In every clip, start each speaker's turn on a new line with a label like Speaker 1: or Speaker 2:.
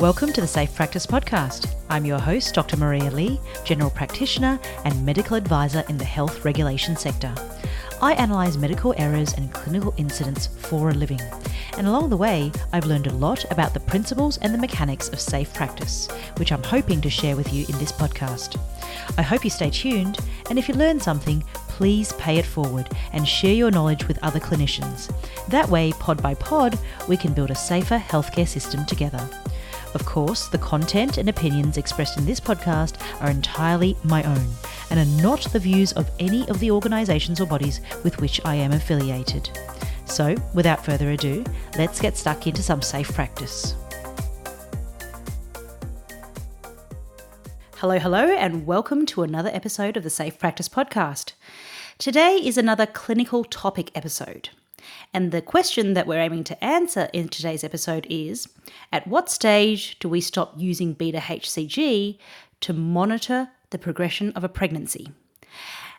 Speaker 1: Welcome to the Safe Practice Podcast. I'm your host, Dr. Maria Lee, General Practitioner and Medical Advisor in the health regulation sector. I analyse medical errors and clinical incidents for a living. And along the way, I've learned a lot about the principles and the mechanics of safe practice, which I'm hoping to share with you in this podcast. I hope you stay tuned, and if you learn something, please pay it forward and share your knowledge with other clinicians. That way, pod by pod, we can build a safer healthcare system together. Of course, the content and opinions expressed in this podcast are entirely my own and are not the views of any of the organisations or bodies with which I am affiliated. So, without further ado, let's get stuck into some safe practice. Hello, hello, and welcome to another episode of the Safe Practice Podcast. Today is another clinical topic episode. And the question that we're aiming to answer in today's episode is At what stage do we stop using beta HCG to monitor the progression of a pregnancy?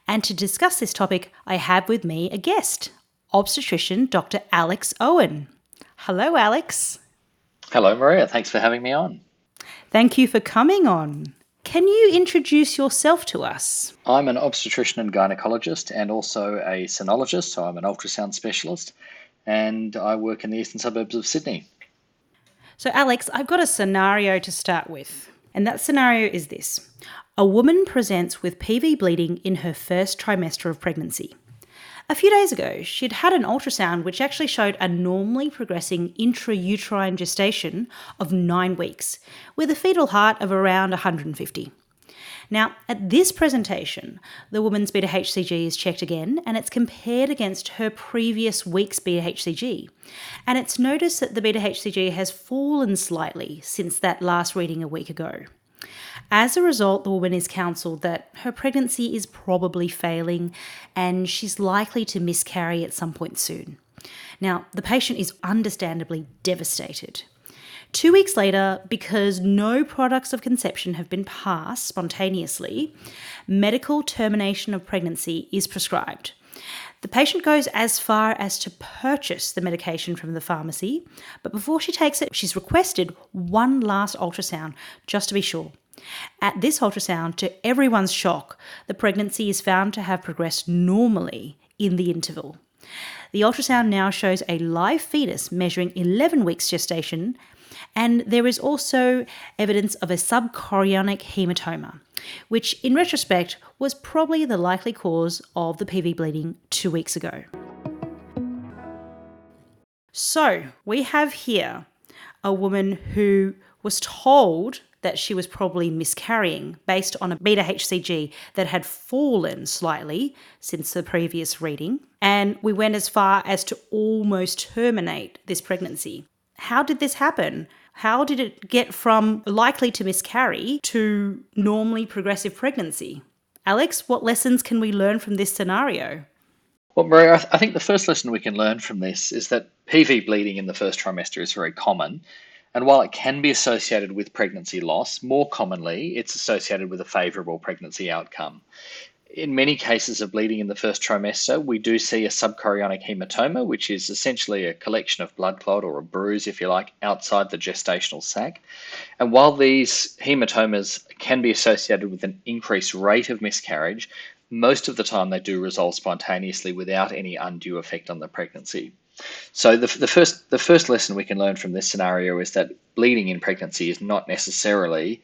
Speaker 1: And to discuss this topic, I have with me a guest, obstetrician Dr. Alex Owen. Hello, Alex.
Speaker 2: Hello, Maria. Thanks for having me on.
Speaker 1: Thank you for coming on. Can you introduce yourself to us?
Speaker 2: I'm an obstetrician and gynecologist and also a sonologist, so I'm an ultrasound specialist, and I work in the eastern suburbs of Sydney.
Speaker 1: So, Alex, I've got a scenario to start with, and that scenario is this A woman presents with PV bleeding in her first trimester of pregnancy. A few days ago, she'd had an ultrasound which actually showed a normally progressing intrauterine gestation of nine weeks, with a fetal heart of around 150. Now, at this presentation, the woman's beta HCG is checked again and it's compared against her previous week's beta HCG. And it's noticed that the beta HCG has fallen slightly since that last reading a week ago. As a result, the woman is counselled that her pregnancy is probably failing and she's likely to miscarry at some point soon. Now, the patient is understandably devastated. Two weeks later, because no products of conception have been passed spontaneously, medical termination of pregnancy is prescribed. The patient goes as far as to purchase the medication from the pharmacy, but before she takes it, she's requested one last ultrasound just to be sure. At this ultrasound, to everyone's shock, the pregnancy is found to have progressed normally in the interval. The ultrasound now shows a live fetus measuring 11 weeks gestation, and there is also evidence of a subchorionic hematoma, which in retrospect was probably the likely cause of the PV bleeding two weeks ago. So, we have here a woman who was told that she was probably miscarrying based on a beta HCG that had fallen slightly since the previous reading. And we went as far as to almost terminate this pregnancy. How did this happen? How did it get from likely to miscarry to normally progressive pregnancy? Alex, what lessons can we learn from this scenario?
Speaker 2: Well, Maria, I think the first lesson we can learn from this is that PV bleeding in the first trimester is very common and while it can be associated with pregnancy loss, more commonly it's associated with a favourable pregnancy outcome. In many cases of bleeding in the first trimester, we do see a subchorionic hematoma, which is essentially a collection of blood clot or a bruise, if you like, outside the gestational sac. And while these hematomas can be associated with an increased rate of miscarriage, most of the time they do resolve spontaneously without any undue effect on the pregnancy. So the, the first the first lesson we can learn from this scenario is that bleeding in pregnancy is not necessarily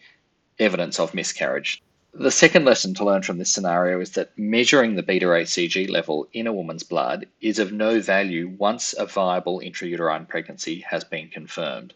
Speaker 2: evidence of miscarriage. The second lesson to learn from this scenario is that measuring the beta HCG level in a woman's blood is of no value once a viable intrauterine pregnancy has been confirmed.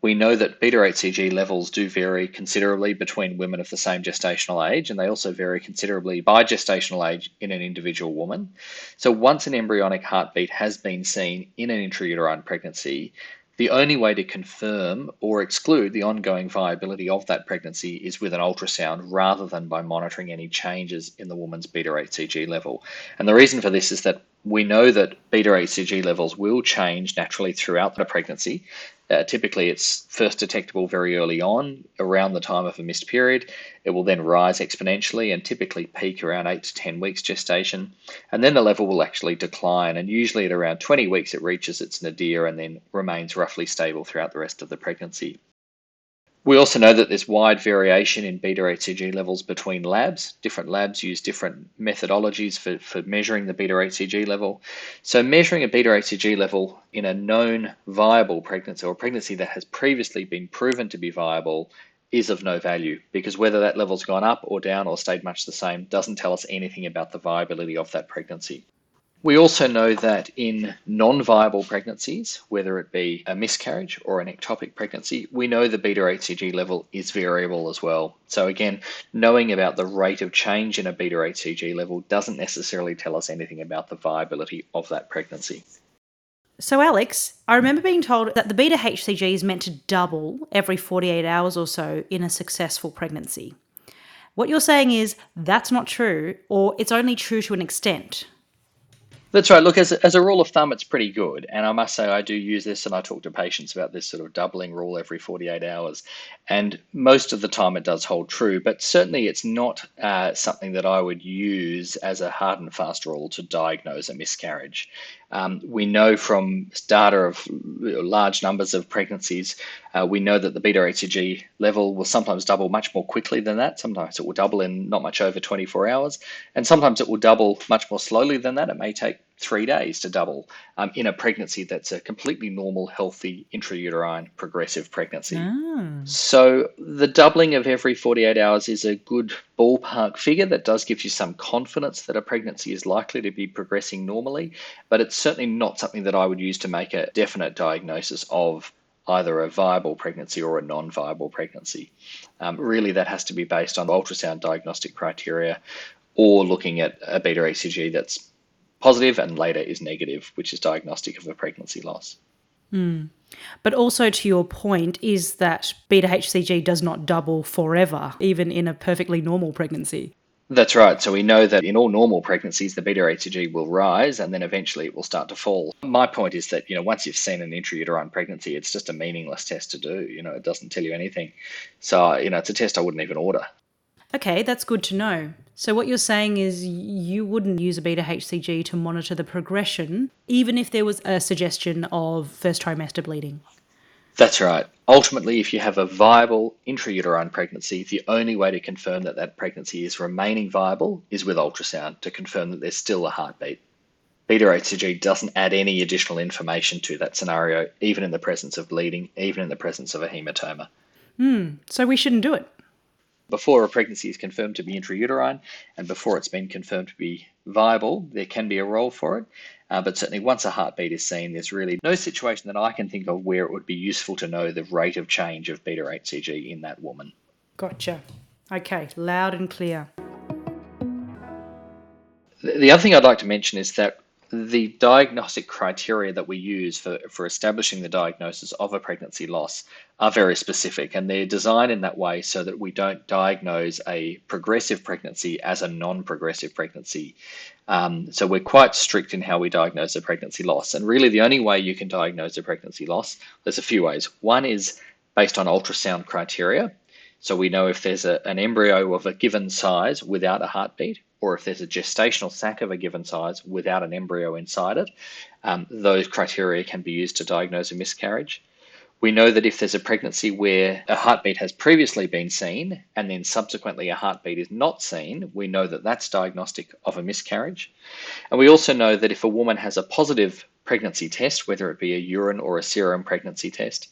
Speaker 2: We know that beta HCG levels do vary considerably between women of the same gestational age, and they also vary considerably by gestational age in an individual woman. So, once an embryonic heartbeat has been seen in an intrauterine pregnancy, the only way to confirm or exclude the ongoing viability of that pregnancy is with an ultrasound rather than by monitoring any changes in the woman's beta HCG level. And the reason for this is that we know that beta HCG levels will change naturally throughout the pregnancy, uh, typically, it's first detectable very early on, around the time of a missed period. It will then rise exponentially and typically peak around 8 to 10 weeks gestation. And then the level will actually decline. And usually at around 20 weeks, it reaches its nadir and then remains roughly stable throughout the rest of the pregnancy. We also know that there's wide variation in beta HCG levels between labs. Different labs use different methodologies for, for measuring the beta HCG level. So, measuring a beta HCG level in a known viable pregnancy or a pregnancy that has previously been proven to be viable is of no value because whether that level's gone up or down or stayed much the same doesn't tell us anything about the viability of that pregnancy. We also know that in non viable pregnancies, whether it be a miscarriage or an ectopic pregnancy, we know the beta HCG level is variable as well. So, again, knowing about the rate of change in a beta HCG level doesn't necessarily tell us anything about the viability of that pregnancy.
Speaker 1: So, Alex, I remember being told that the beta HCG is meant to double every 48 hours or so in a successful pregnancy. What you're saying is that's not true, or it's only true to an extent.
Speaker 2: That's right. Look, as a, as a rule of thumb, it's pretty good. And I must say, I do use this and I talk to patients about this sort of doubling rule every 48 hours. And most of the time it does hold true, but certainly it's not uh, something that I would use as a hard and fast rule to diagnose a miscarriage. Um, we know from data of large numbers of pregnancies, uh, we know that the beta HCG level will sometimes double much more quickly than that. Sometimes it will double in not much over 24 hours, and sometimes it will double much more slowly than that. It may take three days to double um, in a pregnancy that's a completely normal, healthy, intrauterine progressive pregnancy. Mm. So the doubling of every 48 hours is a good ballpark figure that does give you some confidence that a pregnancy is likely to be progressing normally, but it's certainly not something that I would use to make a definite diagnosis of either a viable pregnancy or a non viable pregnancy. Um, really, that has to be based on ultrasound diagnostic criteria or looking at a beta HCG that's positive and later is negative, which is diagnostic of a pregnancy loss.
Speaker 1: Mm. But also, to your point, is that beta HCG does not double forever, even in a perfectly normal pregnancy.
Speaker 2: That's right. So we know that in all normal pregnancies, the beta HCG will rise and then eventually it will start to fall. My point is that, you know, once you've seen an intrauterine pregnancy, it's just a meaningless test to do. You know, it doesn't tell you anything. So, you know, it's a test I wouldn't even order.
Speaker 1: Okay, that's good to know. So, what you're saying is you wouldn't use a beta HCG to monitor the progression, even if there was a suggestion of first trimester bleeding.
Speaker 2: That's right. Ultimately, if you have a viable intrauterine pregnancy, the only way to confirm that that pregnancy is remaining viable is with ultrasound to confirm that there's still a heartbeat. Beta HCG doesn't add any additional information to that scenario, even in the presence of bleeding, even in the presence of a hematoma.
Speaker 1: Hmm. So we shouldn't do it
Speaker 2: before a pregnancy is confirmed to be intrauterine and before it's been confirmed to be viable, there can be a role for it. Uh, but certainly, once a heartbeat is seen, there's really no situation that I can think of where it would be useful to know the rate of change of beta HCG in that woman.
Speaker 1: Gotcha. Okay, loud and clear.
Speaker 2: The other thing I'd like to mention is that the diagnostic criteria that we use for, for establishing the diagnosis of a pregnancy loss are very specific and they're designed in that way so that we don't diagnose a progressive pregnancy as a non progressive pregnancy. Um, so we're quite strict in how we diagnose a pregnancy loss. And really, the only way you can diagnose a pregnancy loss, there's a few ways. One is based on ultrasound criteria. So we know if there's a, an embryo of a given size without a heartbeat or if there's a gestational sac of a given size without an embryo inside it, um, those criteria can be used to diagnose a miscarriage. We know that if there's a pregnancy where a heartbeat has previously been seen and then subsequently a heartbeat is not seen, we know that that's diagnostic of a miscarriage. And we also know that if a woman has a positive pregnancy test, whether it be a urine or a serum pregnancy test,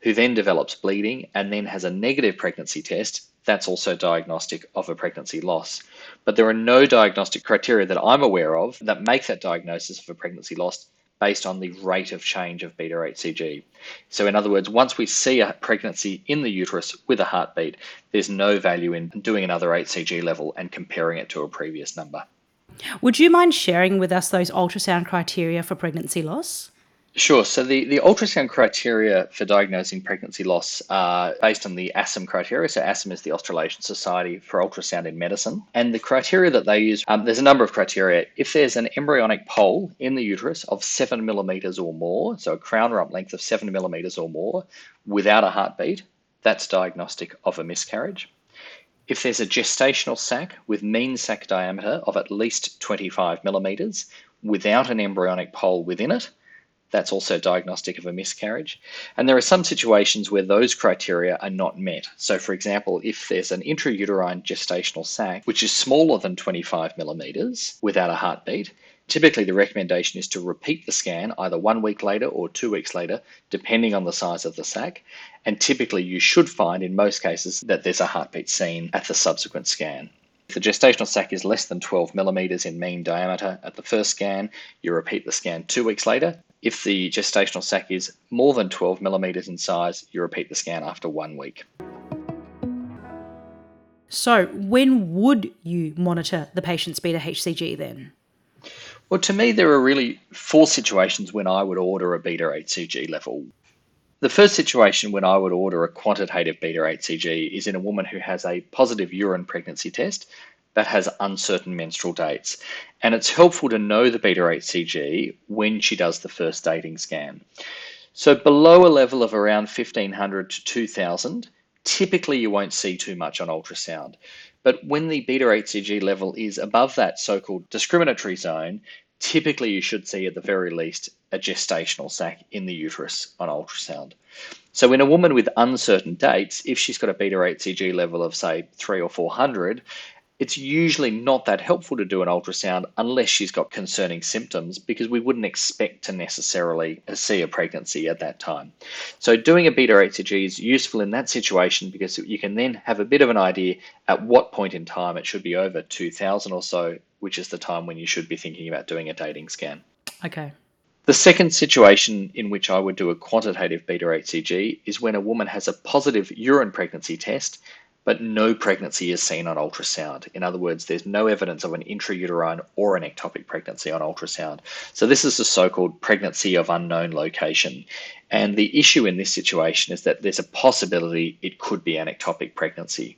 Speaker 2: who then develops bleeding and then has a negative pregnancy test, that's also diagnostic of a pregnancy loss. But there are no diagnostic criteria that I'm aware of that make that diagnosis of a pregnancy loss based on the rate of change of beta HCG. So, in other words, once we see a pregnancy in the uterus with a heartbeat, there's no value in doing another HCG level and comparing it to a previous number.
Speaker 1: Would you mind sharing with us those ultrasound criteria for pregnancy loss?
Speaker 2: Sure. So the, the ultrasound criteria for diagnosing pregnancy loss are based on the ASUM criteria. So ASUM is the Australasian Society for Ultrasound in Medicine. And the criteria that they use, um, there's a number of criteria. If there's an embryonic pole in the uterus of seven millimeters or more, so a crown rump length of seven millimeters or more, without a heartbeat, that's diagnostic of a miscarriage. If there's a gestational sac with mean sac diameter of at least 25 millimeters without an embryonic pole within it, That's also diagnostic of a miscarriage. And there are some situations where those criteria are not met. So, for example, if there's an intrauterine gestational sac, which is smaller than 25 millimeters without a heartbeat, Typically, the recommendation is to repeat the scan either one week later or two weeks later, depending on the size of the sac. And typically, you should find in most cases that there's a heartbeat seen at the subsequent scan. If the gestational sac is less than 12 millimeters in mean diameter at the first scan, you repeat the scan two weeks later. If the gestational sac is more than 12 millimeters in size, you repeat the scan after one week.
Speaker 1: So, when would you monitor the patient's beta HCG then?
Speaker 2: Well, to me, there are really four situations when I would order a beta HCG level. The first situation when I would order a quantitative beta HCG is in a woman who has a positive urine pregnancy test that has uncertain menstrual dates. And it's helpful to know the beta HCG when she does the first dating scan. So below a level of around 1500 to 2000, typically you won't see too much on ultrasound. But when the beta HCG level is above that so called discriminatory zone, typically you should see at the very least a gestational sac in the uterus on ultrasound. So in a woman with uncertain dates, if she's got a beta HCG level of say three or four hundred, it's usually not that helpful to do an ultrasound unless she's got concerning symptoms because we wouldn't expect to necessarily see a pregnancy at that time. So doing a beta HCG is useful in that situation because you can then have a bit of an idea at what point in time it should be over 2000 or so, which is the time when you should be thinking about doing a dating scan.
Speaker 1: Okay.
Speaker 2: The second situation in which I would do a quantitative beta HCG is when a woman has a positive urine pregnancy test but no pregnancy is seen on ultrasound. In other words, there's no evidence of an intrauterine or an ectopic pregnancy on ultrasound. So this is a so-called pregnancy of unknown location. And the issue in this situation is that there's a possibility it could be an ectopic pregnancy.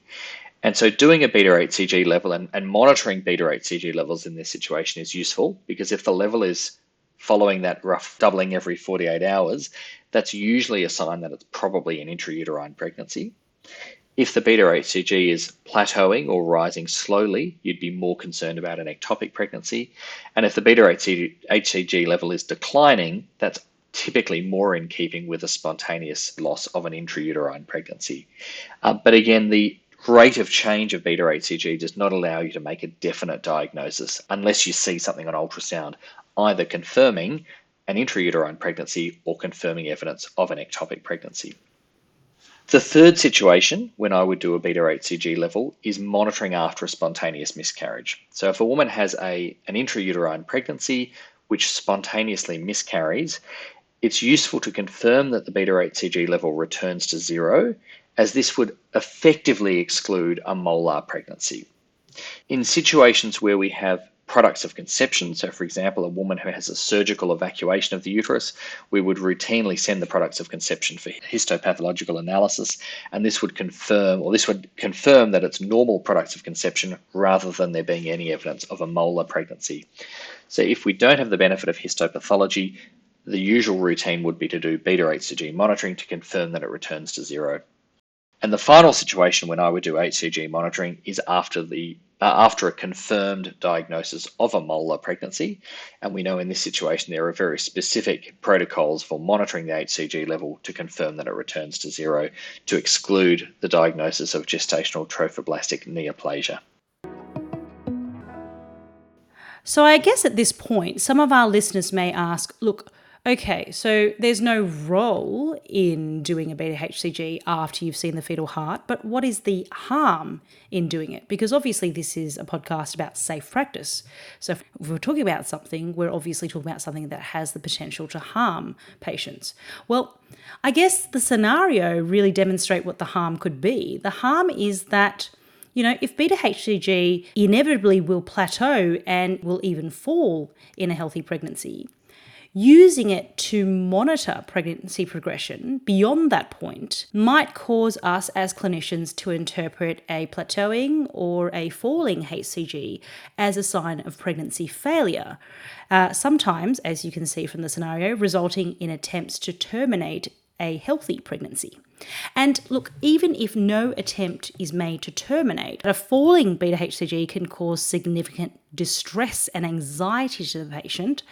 Speaker 2: And so doing a beta HCG level and, and monitoring beta HCG levels in this situation is useful because if the level is following that rough doubling every 48 hours, that's usually a sign that it's probably an intrauterine pregnancy. If the beta HCG is plateauing or rising slowly, you'd be more concerned about an ectopic pregnancy. And if the beta HCG level is declining, that's typically more in keeping with a spontaneous loss of an intrauterine pregnancy. Uh, but again, the rate of change of beta HCG does not allow you to make a definite diagnosis unless you see something on ultrasound, either confirming an intrauterine pregnancy or confirming evidence of an ectopic pregnancy. The third situation when I would do a beta HCG level is monitoring after a spontaneous miscarriage. So if a woman has a, an intrauterine pregnancy which spontaneously miscarries, it's useful to confirm that the beta HCG level returns to zero, as this would effectively exclude a molar pregnancy. In situations where we have products of conception. So, for example, a woman who has a surgical evacuation of the uterus, we would routinely send the products of conception for histopathological analysis, and this would confirm, or this would confirm that it's normal products of conception rather than there being any evidence of a molar pregnancy. So, if we don't have the benefit of histopathology, the usual routine would be to do beta HCG monitoring to confirm that it returns to zero. And the final situation when I would do HCG monitoring is after the uh, after a confirmed diagnosis of a molar pregnancy. And we know in this situation there are very specific protocols for monitoring the HCG level to confirm that it returns to zero to exclude the diagnosis of gestational trophoblastic neoplasia.
Speaker 1: So, I guess at this point, some of our listeners may ask look, Okay, so there's no role in doing a beta HCG after you've seen the fetal heart, but what is the harm in doing it? Because obviously, this is a podcast about safe practice. So, if we're talking about something, we're obviously talking about something that has the potential to harm patients. Well, I guess the scenario really demonstrate what the harm could be. The harm is that you know, if beta HCG inevitably will plateau and will even fall in a healthy pregnancy, using it to monitor pregnancy progression beyond that point might cause us as clinicians to interpret a plateauing or a falling HCG as a sign of pregnancy failure. Uh, sometimes, as you can see from the scenario, resulting in attempts to terminate a healthy pregnancy. And look, even if no attempt is made to terminate, a falling beta HCG can cause significant distress and anxiety to the patient.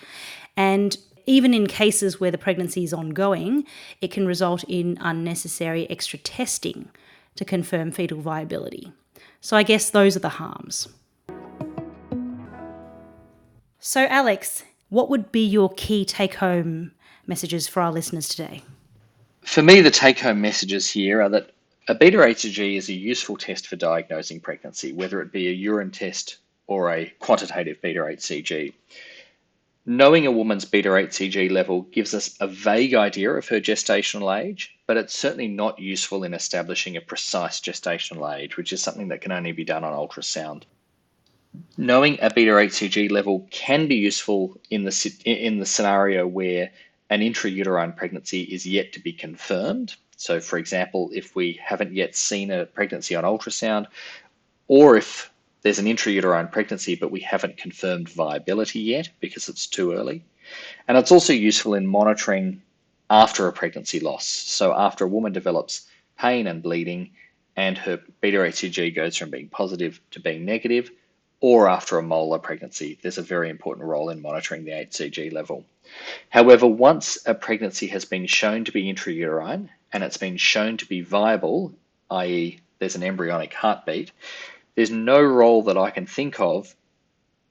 Speaker 1: And even in cases where the pregnancy is ongoing, it can result in unnecessary extra testing to confirm fetal viability. So I guess those are the harms. So, Alex, what would be your key take home messages for our listeners today?
Speaker 2: For me, the take home messages here are that a beta HCG is a useful test for diagnosing pregnancy, whether it be a urine test or a quantitative beta HCG. Knowing a woman's beta HCG level gives us a vague idea of her gestational age, but it's certainly not useful in establishing a precise gestational age, which is something that can only be done on ultrasound. Knowing a beta HCG level can be useful in the in the scenario where an intrauterine pregnancy is yet to be confirmed. So, for example, if we haven't yet seen a pregnancy on ultrasound, or if there's an intrauterine pregnancy, but we haven't confirmed viability yet because it's too early. And it's also useful in monitoring after a pregnancy loss. So, after a woman develops pain and bleeding, and her beta HCG goes from being positive to being negative, or after a molar pregnancy, there's a very important role in monitoring the HCG level. However, once a pregnancy has been shown to be intrauterine and it's been shown to be viable, i.e., there's an embryonic heartbeat, there's no role that I can think of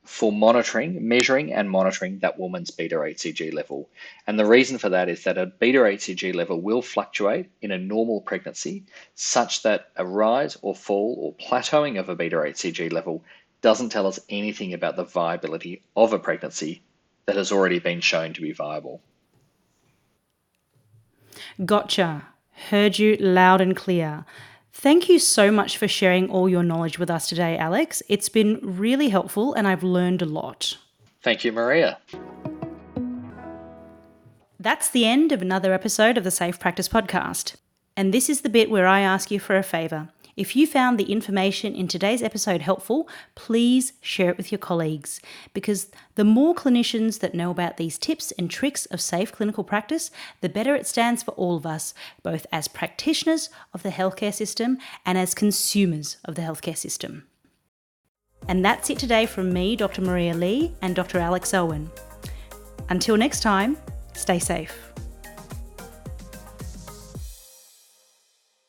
Speaker 2: for monitoring, measuring and monitoring that woman's beta HCG level. And the reason for that is that a beta HCG level will fluctuate in a normal pregnancy such that a rise or fall or plateauing of a beta HCG level doesn't tell us anything about the viability of a pregnancy that has already been shown to be viable.
Speaker 1: Gotcha. Heard you loud and clear. Thank you so much for sharing all your knowledge with us today, Alex. It's been really helpful and I've learned a lot.
Speaker 2: Thank you, Maria.
Speaker 1: That's the end of another episode of the Safe Practice Podcast. And this is the bit where I ask you for a favour. If you found the information in today's episode helpful, please share it with your colleagues because the more clinicians that know about these tips and tricks of safe clinical practice, the better it stands for all of us, both as practitioners of the healthcare system and as consumers of the healthcare system. And that's it today from me, Dr. Maria Lee, and Dr. Alex Owen. Until next time, stay safe.